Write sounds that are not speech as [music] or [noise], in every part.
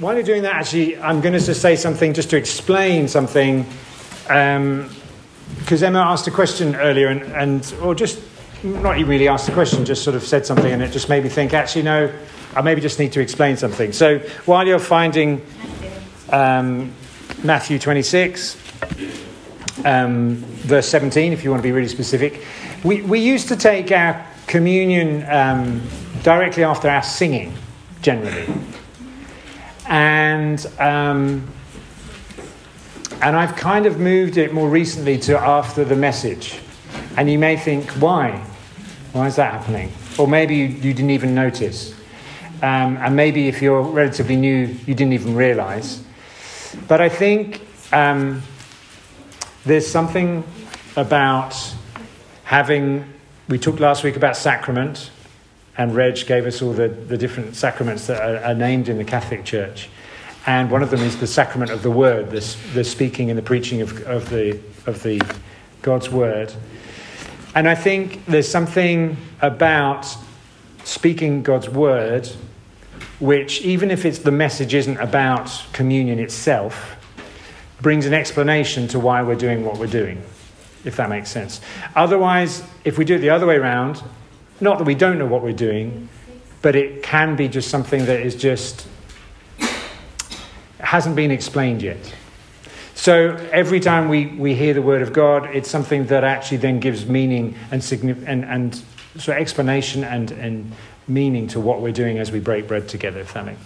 while you're doing that, actually, I'm going to just say something just to explain something. Because Emma asked a question earlier, and, and or just not even really asked a question, just sort of said something, and it just made me think, actually, no, I maybe just need to explain something. So while you're finding um, Matthew 26, um, verse 17, if you want to be really specific, we, we used to take our communion um, directly after our singing, generally. And, um, and I've kind of moved it more recently to after the message. And you may think, why? Why is that happening? Or maybe you, you didn't even notice. Um, and maybe if you're relatively new, you didn't even realize. But I think um, there's something about having, we talked last week about sacrament, and Reg gave us all the, the different sacraments that are, are named in the Catholic Church. And one of them is the sacrament of the word, the, the speaking and the preaching of, of, the, of the God's word. And I think there's something about speaking God's word, which, even if it's the message isn't about communion itself, brings an explanation to why we're doing what we're doing, if that makes sense. Otherwise, if we do it the other way around, not that we don't know what we're doing, but it can be just something that is just hasn't been explained yet. So every time we, we hear the word of God, it's something that actually then gives meaning and, and, and so explanation and, and meaning to what we're doing as we break bread together, if that makes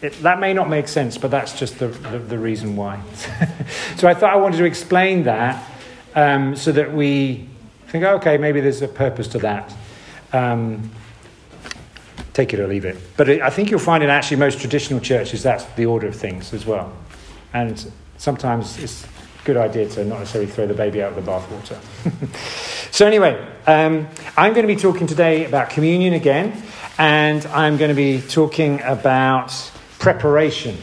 it, that may not make sense, but that's just the, the, the reason why. [laughs] so I thought I wanted to explain that um, so that we think, okay, maybe there's a purpose to that. Um, take it or leave it. But I think you'll find in actually most traditional churches that's the order of things as well. And sometimes it's a good idea to not necessarily throw the baby out with the bathwater. [laughs] so, anyway, um, I'm going to be talking today about communion again, and I'm going to be talking about preparation.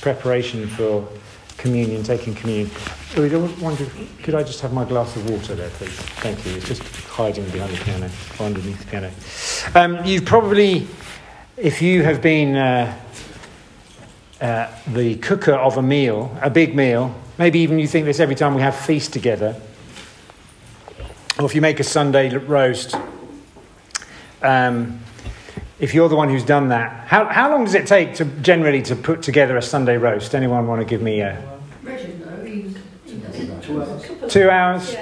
Preparation for communion, taking communion. Wonder, could I just have my glass of water there, please? Thank you. It's just hiding behind the piano, or underneath the piano. Um, you've probably, if you have been uh, uh, the cooker of a meal, a big meal, maybe even you think this every time we have feast together, or if you make a Sunday roast, um, if you're the one who's done that, how, how long does it take to generally to put together a Sunday roast? Anyone want to give me a two hours?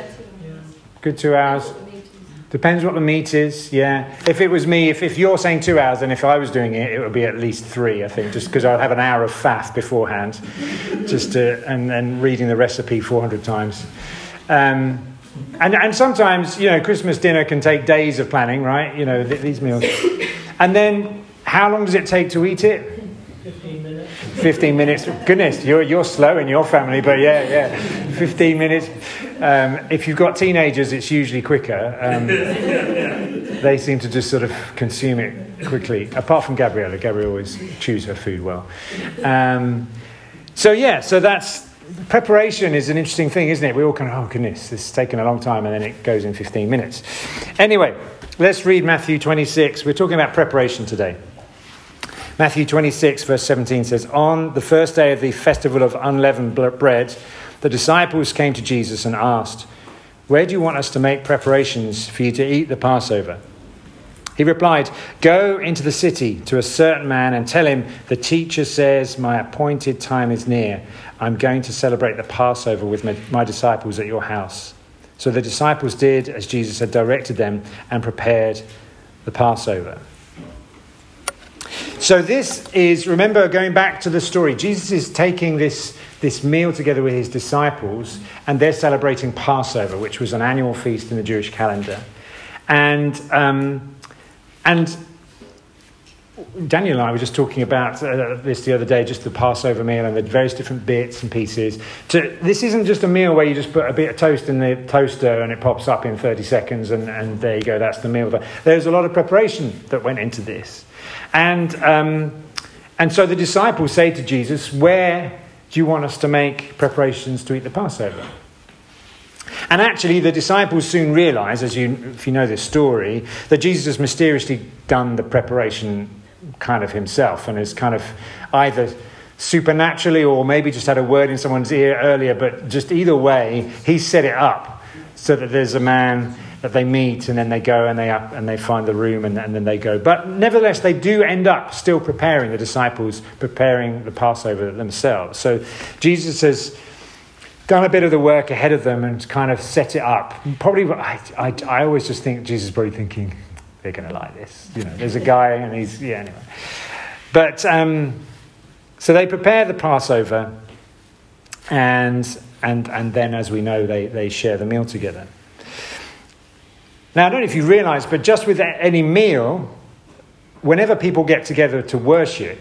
Good two hours. Depends what the meat is, yeah. If it was me, if, if you're saying two hours, then if I was doing it, it would be at least three, I think, just because I'd have an hour of faff beforehand, just to, and then reading the recipe 400 times. Um, and, and sometimes, you know, Christmas dinner can take days of planning, right? You know, th- these meals. And then, how long does it take to eat it? 15 minutes. Goodness, you're, you're slow in your family, but yeah, yeah. 15 minutes. Um, if you've got teenagers, it's usually quicker. Um, [laughs] they seem to just sort of consume it quickly, apart from Gabriella. Gabriella always chews her food well. Um, so, yeah, so that's preparation is an interesting thing, isn't it? We all kind of, oh, goodness, this is taking a long time, and then it goes in 15 minutes. Anyway, let's read Matthew 26. We're talking about preparation today. Matthew 26, verse 17 says, On the first day of the festival of unleavened bread, the disciples came to Jesus and asked, Where do you want us to make preparations for you to eat the Passover? He replied, Go into the city to a certain man and tell him, The teacher says, My appointed time is near. I'm going to celebrate the Passover with my, my disciples at your house. So the disciples did as Jesus had directed them and prepared the Passover. So, this is, remember, going back to the story, Jesus is taking this, this meal together with his disciples, and they're celebrating Passover, which was an annual feast in the Jewish calendar. And, um, and Daniel and I were just talking about uh, this the other day, just the Passover meal and the various different bits and pieces. To, this isn't just a meal where you just put a bit of toast in the toaster and it pops up in 30 seconds and, and there you go, that's the meal. But there's a lot of preparation that went into this. And, um, and so the disciples say to Jesus, Where do you want us to make preparations to eat the Passover? And actually, the disciples soon realize, as you, if you know this story, that Jesus has mysteriously done the preparation kind of himself and has kind of either supernaturally or maybe just had a word in someone's ear earlier, but just either way, he set it up so that there's a man that they meet and then they go and they up and they find the room and, and then they go. But nevertheless, they do end up still preparing the disciples, preparing the Passover themselves. So Jesus has done a bit of the work ahead of them and kind of set it up. Probably, I, I, I always just think Jesus is probably thinking they're going to like this. You know, there's a guy and he's yeah anyway. But um, so they prepare the Passover, and and and then as we know, they they share the meal together. Now, I don't know if you realize, but just with any meal, whenever people get together to worship,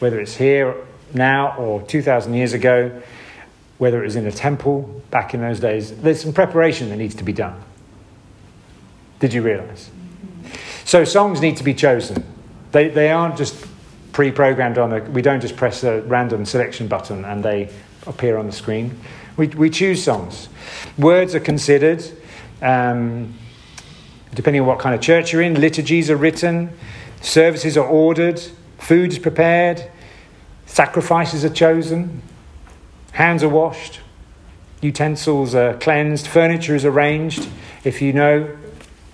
whether it's here now or 2,000 years ago, whether it was in a temple back in those days, there's some preparation that needs to be done. Did you realize? So, songs need to be chosen. They, they aren't just pre programmed on a, we don't just press a random selection button and they appear on the screen. We, we choose songs. Words are considered. Um, depending on what kind of church you're in, liturgies are written, services are ordered, food is prepared, sacrifices are chosen, hands are washed, utensils are cleansed, furniture is arranged. If you know,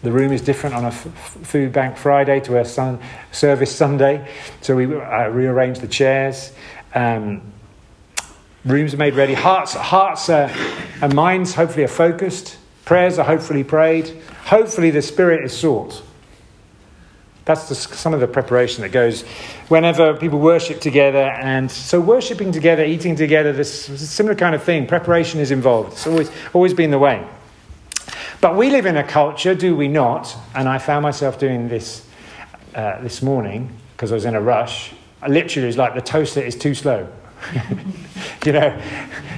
the room is different on a f- food bank Friday to a sun- service Sunday, so we uh, rearrange the chairs. Um, rooms are made ready. Hearts, hearts are, and minds hopefully are focused. Prayers are hopefully prayed. Hopefully, the Spirit is sought. That's the, some of the preparation that goes whenever people worship together. And so, worshiping together, eating together, this similar kind of thing. Preparation is involved. It's always, always been the way. But we live in a culture, do we not? And I found myself doing this uh, this morning because I was in a rush. I literally, was like the toaster is too slow. [laughs] you know,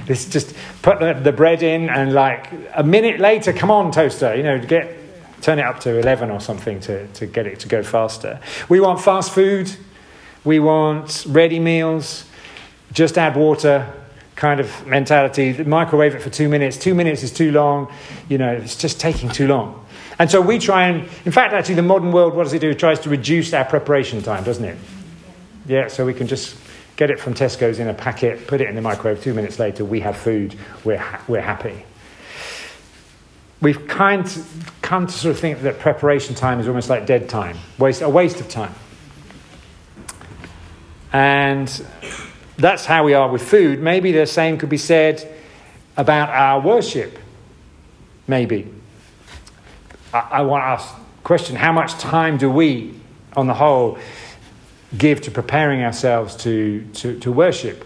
this just put the, the, bread in and like a minute later, come on, toaster, you know, get turn it up to 11 or something to, to get it to go faster. We want fast food. We want ready meals. Just add water kind of mentality. Microwave it for two minutes. Two minutes is too long. You know, it's just taking too long. And so we try and, in fact, actually, the modern world, what does it do? It tries to reduce our preparation time, doesn't it? Yeah, so we can just get it from Tesco's in a packet, put it in the microwave, two minutes later, we have food, we're, ha- we're happy. We've kind come to sort of think that preparation time is almost like dead time, waste, a waste of time. And that's how we are with food. Maybe the same could be said about our worship. Maybe. I, I want to ask question how much time do we, on the whole, give to preparing ourselves to, to, to worship,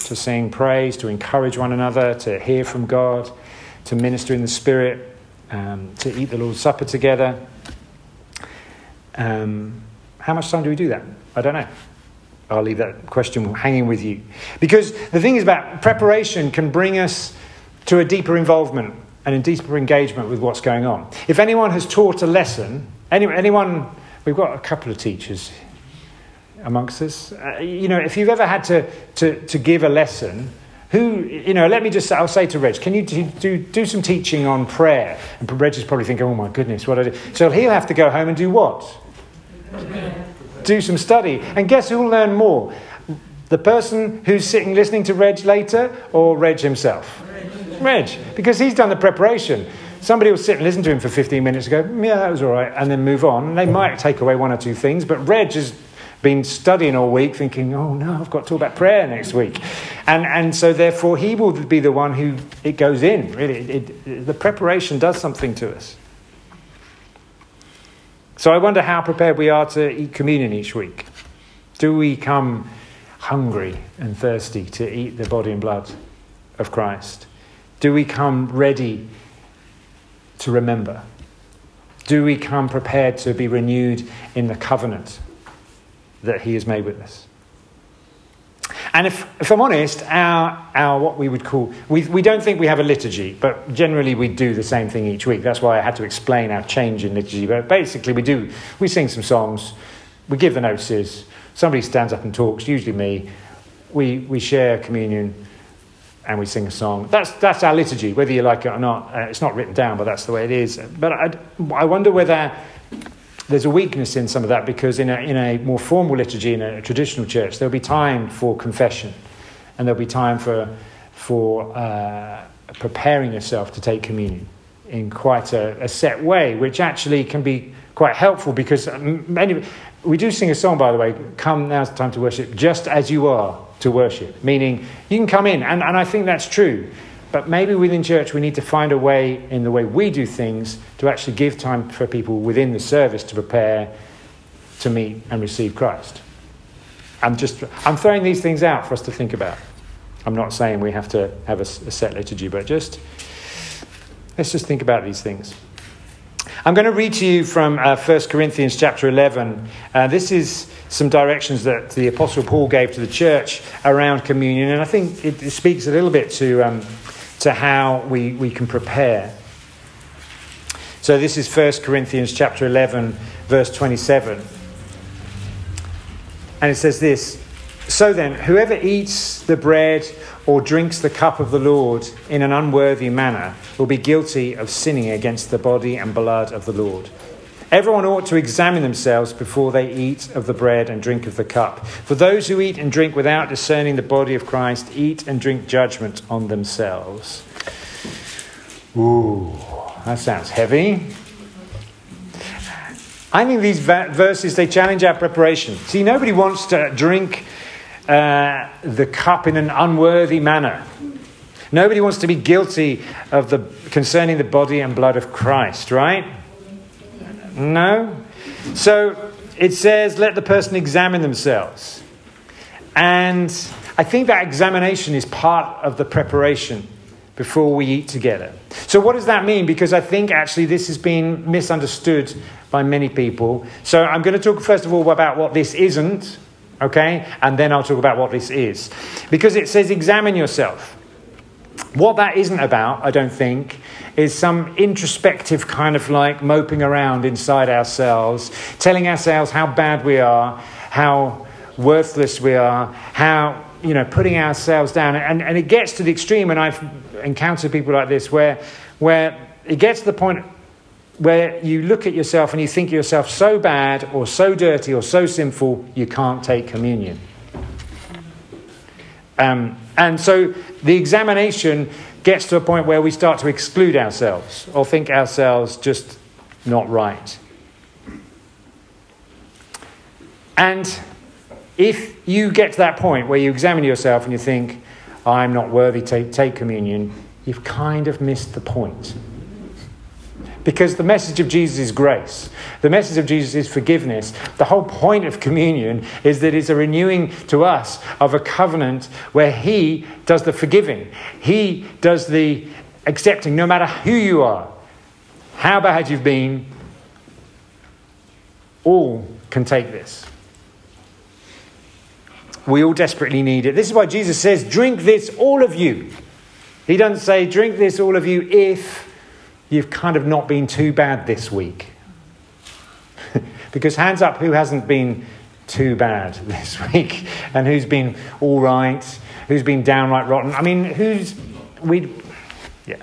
to sing praise, to encourage one another, to hear from God, to minister in the Spirit, um, to eat the Lord's Supper together. Um, how much time do we do that? I don't know. I'll leave that question hanging with you. Because the thing is about preparation can bring us to a deeper involvement and a deeper engagement with what's going on. If anyone has taught a lesson, any, anyone, we've got a couple of teachers amongst us. Uh, you know, if you've ever had to, to, to give a lesson, who, you know, let me just, I'll say to Reg, can you do, do, do some teaching on prayer? And Reg is probably thinking, oh my goodness, what I do. So he'll have to go home and do what? [laughs] do some study. And guess who will learn more? The person who's sitting listening to Reg later or Reg himself? Reg, because he's done the preparation. Somebody will sit and listen to him for 15 minutes and go, yeah, that was all right, and then move on. And they might take away one or two things, but Reg has been studying all week thinking, oh no, I've got to talk about prayer next week. And, and so therefore he will be the one who it goes in, really. It, it, the preparation does something to us. So I wonder how prepared we are to eat communion each week. Do we come hungry and thirsty to eat the body and blood of Christ? Do we come ready to remember? Do we come prepared to be renewed in the covenant that he has made with us. And if, if I'm honest, our, our what we would call, we, we don't think we have a liturgy, but generally we do the same thing each week. That's why I had to explain our change in liturgy. But basically, we do, we sing some songs, we give the notices, somebody stands up and talks, usually me, we, we share communion, and we sing a song. That's, that's our liturgy, whether you like it or not. Uh, it's not written down, but that's the way it is. But I, I wonder whether there's a weakness in some of that because in a, in a more formal liturgy, in a traditional church, there'll be time for confession and there'll be time for, for uh, preparing yourself to take communion in quite a, a, set way, which actually can be quite helpful because many, we do sing a song, by the way, Come Now's the Time to Worship, just as you are to worship, meaning you can come in, and, and I think that's true. But maybe within church, we need to find a way in the way we do things to actually give time for people within the service to prepare to meet and receive Christ. I'm just I'm throwing these things out for us to think about. I'm not saying we have to have a, a set liturgy, but just let's just think about these things. I'm going to read to you from uh, 1 Corinthians chapter 11. Uh, this is some directions that the Apostle Paul gave to the church around communion, and I think it, speaks a little bit to um, to how we, we can prepare. So this is 1 Corinthians chapter 11, verse 27. And it says this So then, whoever eats the bread or drinks the cup of the Lord in an unworthy manner will be guilty of sinning against the body and blood of the Lord. Everyone ought to examine themselves before they eat of the bread and drink of the cup. For those who eat and drink without discerning the body of Christ eat and drink judgment on themselves. Ooh, that sounds heavy. I think these verses they challenge our preparation. See, nobody wants to drink uh, the cup in an unworthy manner. Nobody wants to be guilty of the concerning the body and blood of Christ, right? No? So it says, let the person examine themselves. And I think that examination is part of the preparation before we eat together. So, what does that mean? Because I think actually this has been misunderstood by many people. So, I'm going to talk first of all about what this isn't, okay? And then I'll talk about what this is. Because it says, examine yourself. What that isn't about, I don't think, is some introspective kind of like moping around inside ourselves, telling ourselves how bad we are, how worthless we are, how, you know, putting ourselves down. And, and it gets to the extreme, and I've encountered people like this where, where it gets to the point where you look at yourself and you think yourself so bad or so dirty or so sinful you can't take communion. Um, and so the examination gets to a point where we start to exclude ourselves or think ourselves just not right. And if you get to that point where you examine yourself and you think, I'm not worthy to take communion, you've kind of missed the point. Because the message of Jesus is grace. The message of Jesus is forgiveness. The whole point of communion is that it's a renewing to us of a covenant where He does the forgiving, He does the accepting, no matter who you are, how bad you've been, all can take this. We all desperately need it. This is why Jesus says, Drink this, all of you. He doesn't say, Drink this, all of you, if you've kind of not been too bad this week. [laughs] because hands up, who hasn't been too bad [laughs] this week? And who's been all right? Who's been downright rotten? I mean, who's. We. Yeah.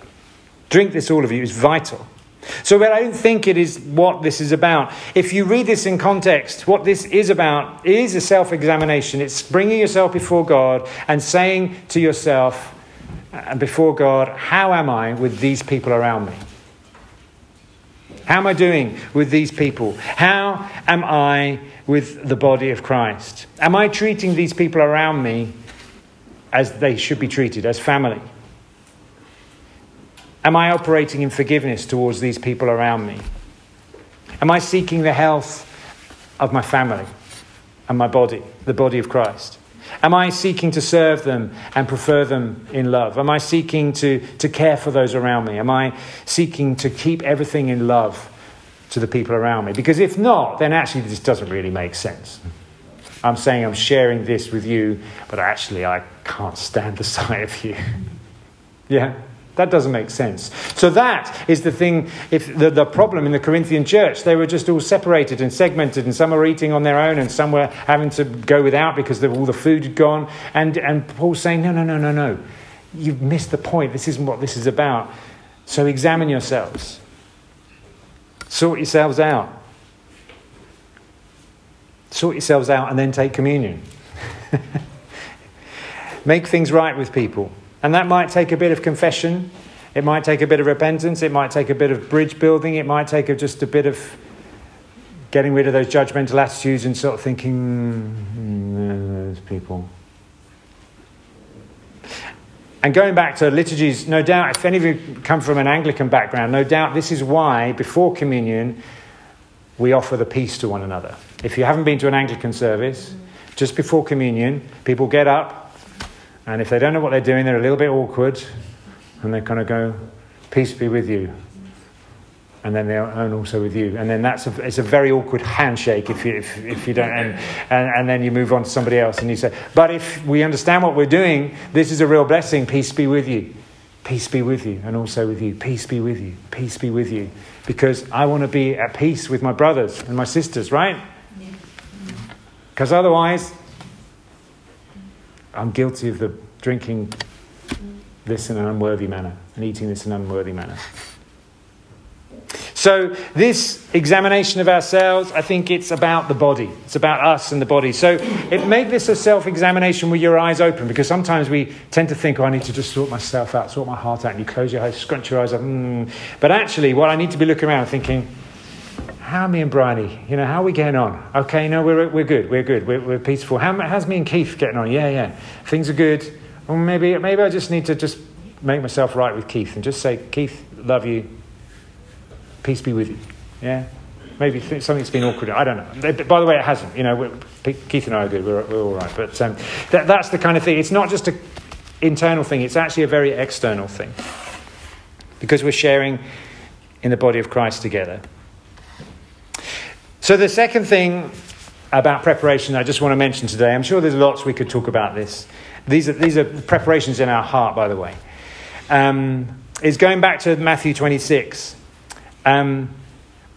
Drink this, all of you, is vital. So, but I don't think it is what this is about. If you read this in context, what this is about is a self examination. It's bringing yourself before God and saying to yourself and uh, before God, How am I with these people around me? How am I doing with these people? How am I with the body of Christ? Am I treating these people around me as they should be treated, as family? Am I operating in forgiveness towards these people around me? Am I seeking the health of my family and my body, the body of Christ? Am I seeking to serve them and prefer them in love? Am I seeking to, to care for those around me? Am I seeking to keep everything in love to the people around me? Because if not, then actually this doesn't really make sense. I'm saying I'm sharing this with you, but actually I can't stand the [laughs] sight of you. yeah? That doesn't make sense. So that is the thing, if the, the problem in the Corinthian church. They were just all separated and segmented, and some were eating on their own, and some were having to go without because all the food had gone. And, and Paul's saying, no, no, no, no, no. You've missed the point. This isn't what this is about. So examine yourselves. Sort yourselves out. Sort yourselves out and then take communion. [laughs] Make things right with people. And that might take a bit of confession. It might take a bit of repentance. It might take a bit of bridge building. It might take just a bit of getting rid of those judgmental attitudes and sort of thinking, mm, those people. And going back to liturgies, no doubt, if any of you come from an Anglican background, no doubt this is why before communion we offer the peace to one another. If you haven't been to an Anglican service, just before communion, people get up, and if they don't know what they're doing, they're a little bit awkward, and they kind of go, Peace be with you and then they're and also with you. And then that's a, it's a very awkward handshake if you, if, if you don't, and, and, and then you move on to somebody else and you say, but if we understand what we're doing, this is a real blessing. Peace be with you. Peace be with you, and also with you. Peace be with you. Peace be with you. Because I want to be at peace with my brothers and my sisters, right? Because otherwise, I'm guilty of the drinking this in an unworthy manner and eating this in an unworthy manner. So, this examination of ourselves, I think it's about the body. It's about us and the body. So, it, make this a self examination with your eyes open because sometimes we tend to think, oh, I need to just sort myself out, sort my heart out. And you close your eyes, scrunch your eyes up. Mm. But actually, what I need to be looking around thinking, how are me and Bryony? You know, how are we getting on? Okay, no, we're, we're good. We're good. We're, we're peaceful. How, how's me and Keith getting on? Yeah, yeah. Things are good. Or maybe, maybe I just need to just make myself right with Keith and just say, Keith, love you Peace be with you. Yeah? Maybe something's been awkward. I don't know. By the way, it hasn't. You know, Keith and I are good. We're, we're all right. But um, that, that's the kind of thing. It's not just an internal thing, it's actually a very external thing. Because we're sharing in the body of Christ together. So, the second thing about preparation I just want to mention today, I'm sure there's lots we could talk about this. These are, these are preparations in our heart, by the way. Um, is going back to Matthew 26. Um,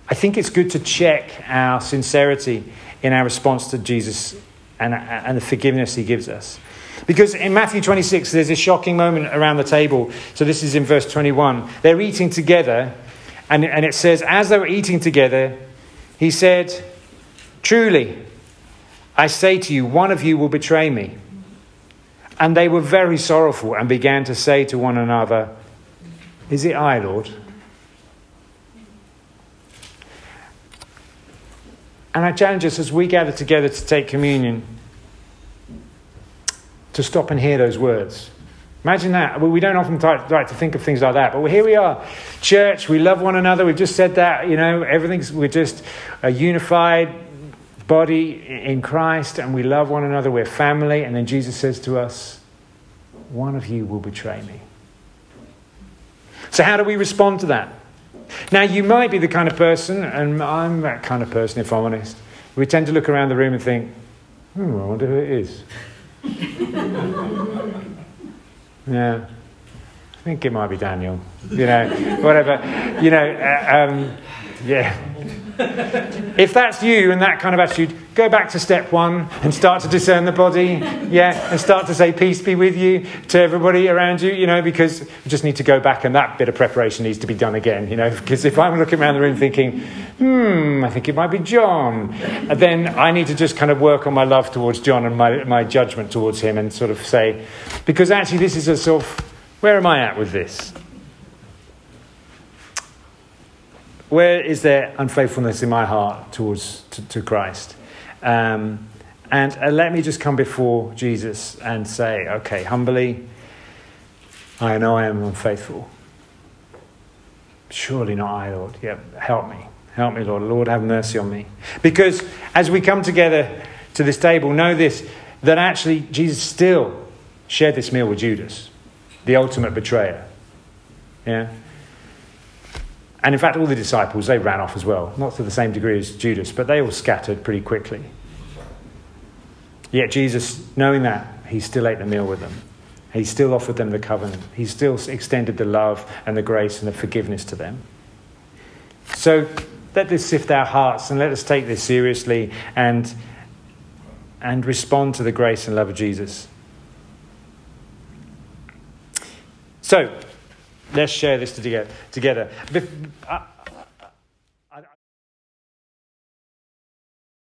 I think it's good to check our sincerity in our response to Jesus and, and the forgiveness he gives us. Because in Matthew 26, there's a shocking moment around the table. So this is in verse 21. They're eating together, and, and it says, As they were eating together, he said, Truly, I say to you, one of you will betray me. And they were very sorrowful and began to say to one another, Is it I, Lord? And I challenge us as we gather together to take communion to stop and hear those words. Imagine that. We don't often like to think of things like that, but here we are. Church, we love one another. We've just said that, you know, everything's, we're just a unified body in Christ and we love one another. We're family. And then Jesus says to us, One of you will betray me. So, how do we respond to that? Now, you might be the kind of person, and I'm that kind of person if I'm honest, we tend to look around the room and think, hmm, I wonder who it is. Yeah. I think it might be Daniel. You know, whatever. You know, uh, um, yeah if that's you and that kind of attitude, go back to step one and start to discern the body, yeah, and start to say peace be with you to everybody around you, you know, because we just need to go back and that bit of preparation needs to be done again, you know, because if I'm looking around the room thinking, hmm, I think it might be John, then I need to just kind of work on my love towards John and my, my judgment towards him and sort of say, because actually this is a sort of, where am I at with this? Where is there unfaithfulness in my heart towards to, to Christ? Um, and uh, let me just come before Jesus and say, okay, humbly, I know I am unfaithful. Surely not I, Lord. Yeah, help me. Help me, Lord. Lord, have mercy on me. Because as we come together to this table, know this that actually Jesus still shared this meal with Judas, the ultimate betrayer. Yeah? And in fact, all the disciples, they ran off as well. Not to the same degree as Judas, but they all scattered pretty quickly. Yet Jesus, knowing that, he still ate the meal with them. He still offered them the covenant. He still extended the love and the grace and the forgiveness to them. So let this sift our hearts and let us take this seriously and, and respond to the grace and love of Jesus. So, let's share this together.